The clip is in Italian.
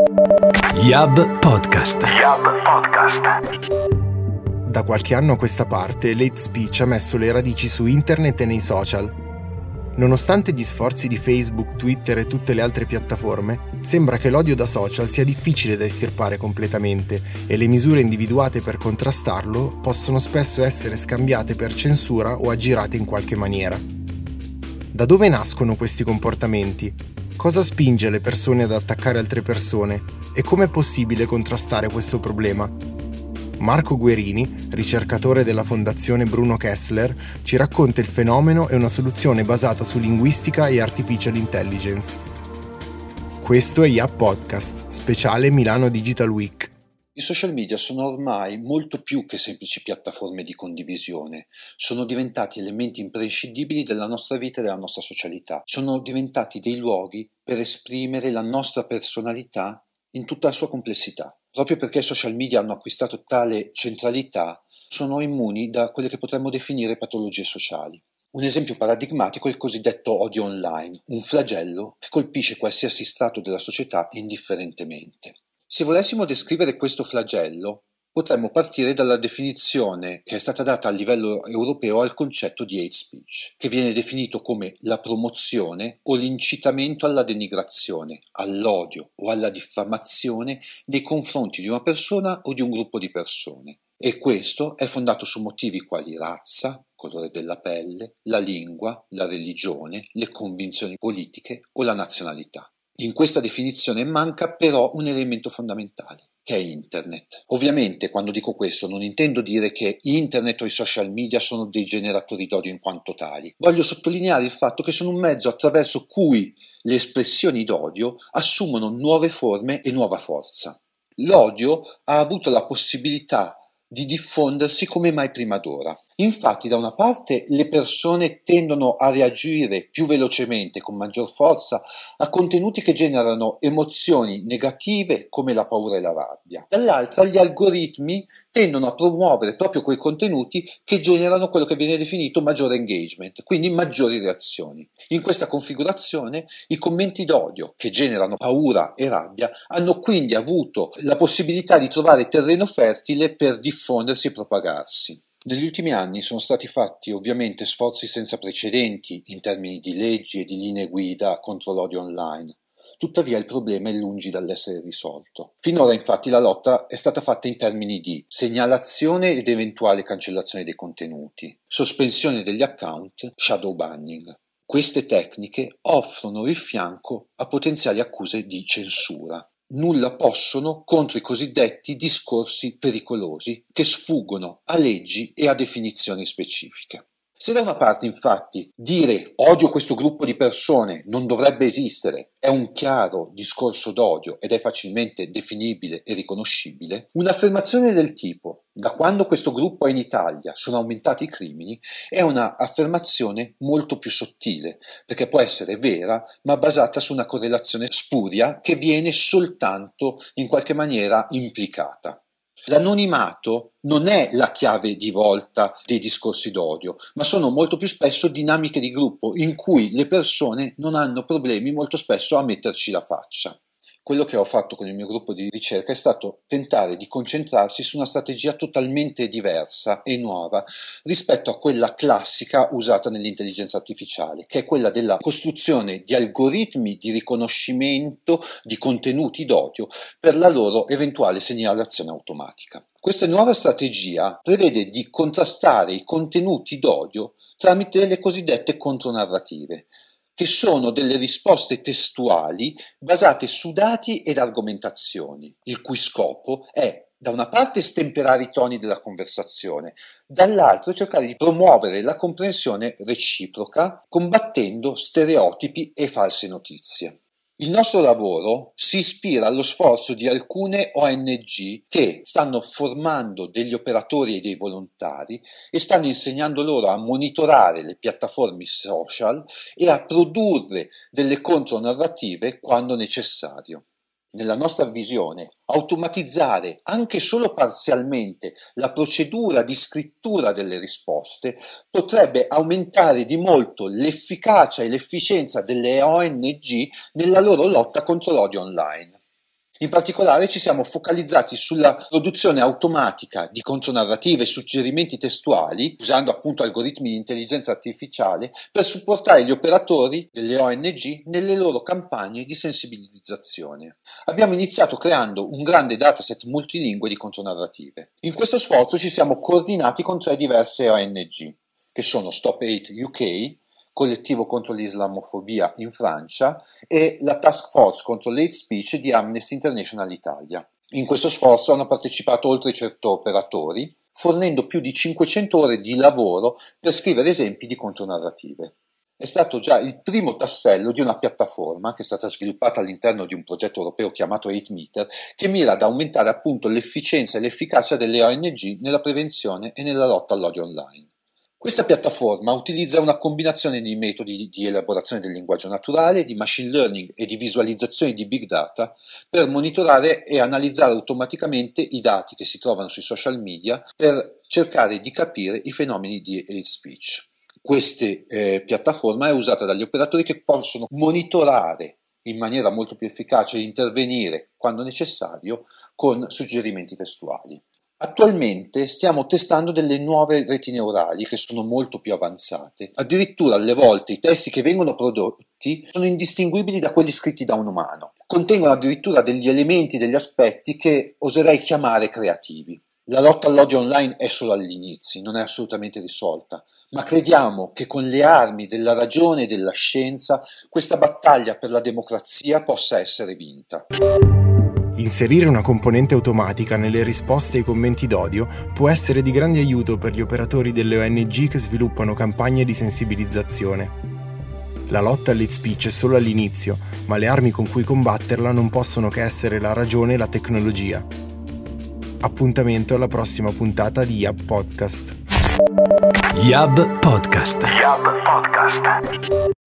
Yab Podcast. Yab Podcast. Da qualche anno a questa parte, l'hate speech ha messo le radici su internet e nei social. Nonostante gli sforzi di Facebook, Twitter e tutte le altre piattaforme, sembra che l'odio da social sia difficile da estirpare completamente e le misure individuate per contrastarlo possono spesso essere scambiate per censura o aggirate in qualche maniera. Da dove nascono questi comportamenti? Cosa spinge le persone ad attaccare altre persone? E com'è possibile contrastare questo problema? Marco Guerini, ricercatore della Fondazione Bruno Kessler, ci racconta il fenomeno e una soluzione basata su linguistica e artificial intelligence. Questo è Yap Podcast, speciale Milano Digital Week. I social media sono ormai molto più che semplici piattaforme di condivisione, sono diventati elementi imprescindibili della nostra vita e della nostra socialità, sono diventati dei luoghi per esprimere la nostra personalità in tutta la sua complessità. Proprio perché i social media hanno acquistato tale centralità, sono immuni da quelle che potremmo definire patologie sociali. Un esempio paradigmatico è il cosiddetto odio online, un flagello che colpisce qualsiasi strato della società indifferentemente. Se volessimo descrivere questo flagello, potremmo partire dalla definizione che è stata data a livello europeo al concetto di hate speech, che viene definito come la promozione o l'incitamento alla denigrazione, all'odio o alla diffamazione nei confronti di una persona o di un gruppo di persone. E questo è fondato su motivi quali razza, colore della pelle, la lingua, la religione, le convinzioni politiche o la nazionalità. In questa definizione manca però un elemento fondamentale, che è Internet. Ovviamente quando dico questo non intendo dire che Internet o i social media sono dei generatori d'odio in quanto tali. Voglio sottolineare il fatto che sono un mezzo attraverso cui le espressioni d'odio assumono nuove forme e nuova forza. L'odio ha avuto la possibilità di diffondersi come mai prima d'ora. Infatti, da una parte, le persone tendono a reagire più velocemente, con maggior forza, a contenuti che generano emozioni negative come la paura e la rabbia. Dall'altra, gli algoritmi tendono a promuovere proprio quei contenuti che generano quello che viene definito maggiore engagement, quindi maggiori reazioni. In questa configurazione, i commenti d'odio, che generano paura e rabbia, hanno quindi avuto la possibilità di trovare terreno fertile per diffondere diffondersi e propagarsi. Negli ultimi anni sono stati fatti ovviamente sforzi senza precedenti in termini di leggi e di linee guida contro l'odio online. Tuttavia il problema è lungi dall'essere risolto. Finora infatti la lotta è stata fatta in termini di segnalazione ed eventuale cancellazione dei contenuti, sospensione degli account, shadow banning. Queste tecniche offrono il fianco a potenziali accuse di censura nulla possono contro i cosiddetti discorsi pericolosi che sfuggono a leggi e a definizioni specifiche. Se da una parte, infatti, dire odio questo gruppo di persone non dovrebbe esistere è un chiaro discorso d'odio ed è facilmente definibile e riconoscibile, un'affermazione del tipo da quando questo gruppo è in Italia sono aumentati i crimini è un'affermazione molto più sottile, perché può essere vera, ma basata su una correlazione spuria che viene soltanto in qualche maniera implicata. L'anonimato non è la chiave di volta dei discorsi d'odio, ma sono molto più spesso dinamiche di gruppo in cui le persone non hanno problemi molto spesso a metterci la faccia quello che ho fatto con il mio gruppo di ricerca è stato tentare di concentrarsi su una strategia totalmente diversa e nuova rispetto a quella classica usata nell'intelligenza artificiale, che è quella della costruzione di algoritmi di riconoscimento di contenuti d'odio per la loro eventuale segnalazione automatica. Questa nuova strategia prevede di contrastare i contenuti d'odio tramite le cosiddette contronarrative, che sono delle risposte testuali basate su dati ed argomentazioni, il cui scopo è da una parte stemperare i toni della conversazione, dall'altro cercare di promuovere la comprensione reciproca combattendo stereotipi e false notizie. Il nostro lavoro si ispira allo sforzo di alcune ONG che stanno formando degli operatori e dei volontari e stanno insegnando loro a monitorare le piattaforme social e a produrre delle contronarrative quando necessario nella nostra visione, automatizzare anche solo parzialmente la procedura di scrittura delle risposte potrebbe aumentare di molto l'efficacia e l'efficienza delle ONG nella loro lotta contro l'odio online. In particolare ci siamo focalizzati sulla produzione automatica di contonarrative e suggerimenti testuali, usando appunto algoritmi di intelligenza artificiale, per supportare gli operatori delle ONG nelle loro campagne di sensibilizzazione. Abbiamo iniziato creando un grande dataset multilingue di contonarrative. In questo sforzo ci siamo coordinati con tre diverse ONG, che sono Stop 8 UK, collettivo contro l'islamofobia in Francia e la task force contro l'hate speech di Amnesty International Italia. In questo sforzo hanno partecipato oltre 100 operatori, fornendo più di 500 ore di lavoro per scrivere esempi di contonarrative. È stato già il primo tassello di una piattaforma che è stata sviluppata all'interno di un progetto europeo chiamato 8Meter, che mira ad aumentare appunto l'efficienza e l'efficacia delle ONG nella prevenzione e nella lotta all'odio online. Questa piattaforma utilizza una combinazione di metodi di elaborazione del linguaggio naturale, di machine learning e di visualizzazione di big data per monitorare e analizzare automaticamente i dati che si trovano sui social media per cercare di capire i fenomeni di hate speech. Questa eh, piattaforma è usata dagli operatori che possono monitorare in maniera molto più efficace e intervenire quando necessario con suggerimenti testuali. Attualmente stiamo testando delle nuove reti neurali che sono molto più avanzate. Addirittura alle volte i testi che vengono prodotti sono indistinguibili da quelli scritti da un umano. Contengono addirittura degli elementi, degli aspetti che oserei chiamare creativi. La lotta all'odio online è solo agli inizi, non è assolutamente risolta, ma crediamo che con le armi della ragione e della scienza questa battaglia per la democrazia possa essere vinta. Inserire una componente automatica nelle risposte ai commenti d'odio può essere di grande aiuto per gli operatori delle ONG che sviluppano campagne di sensibilizzazione. La lotta all'hate speech è solo all'inizio, ma le armi con cui combatterla non possono che essere la ragione e la tecnologia. Appuntamento alla prossima puntata di Yab Podcast. Yab Podcast. Yab Podcast.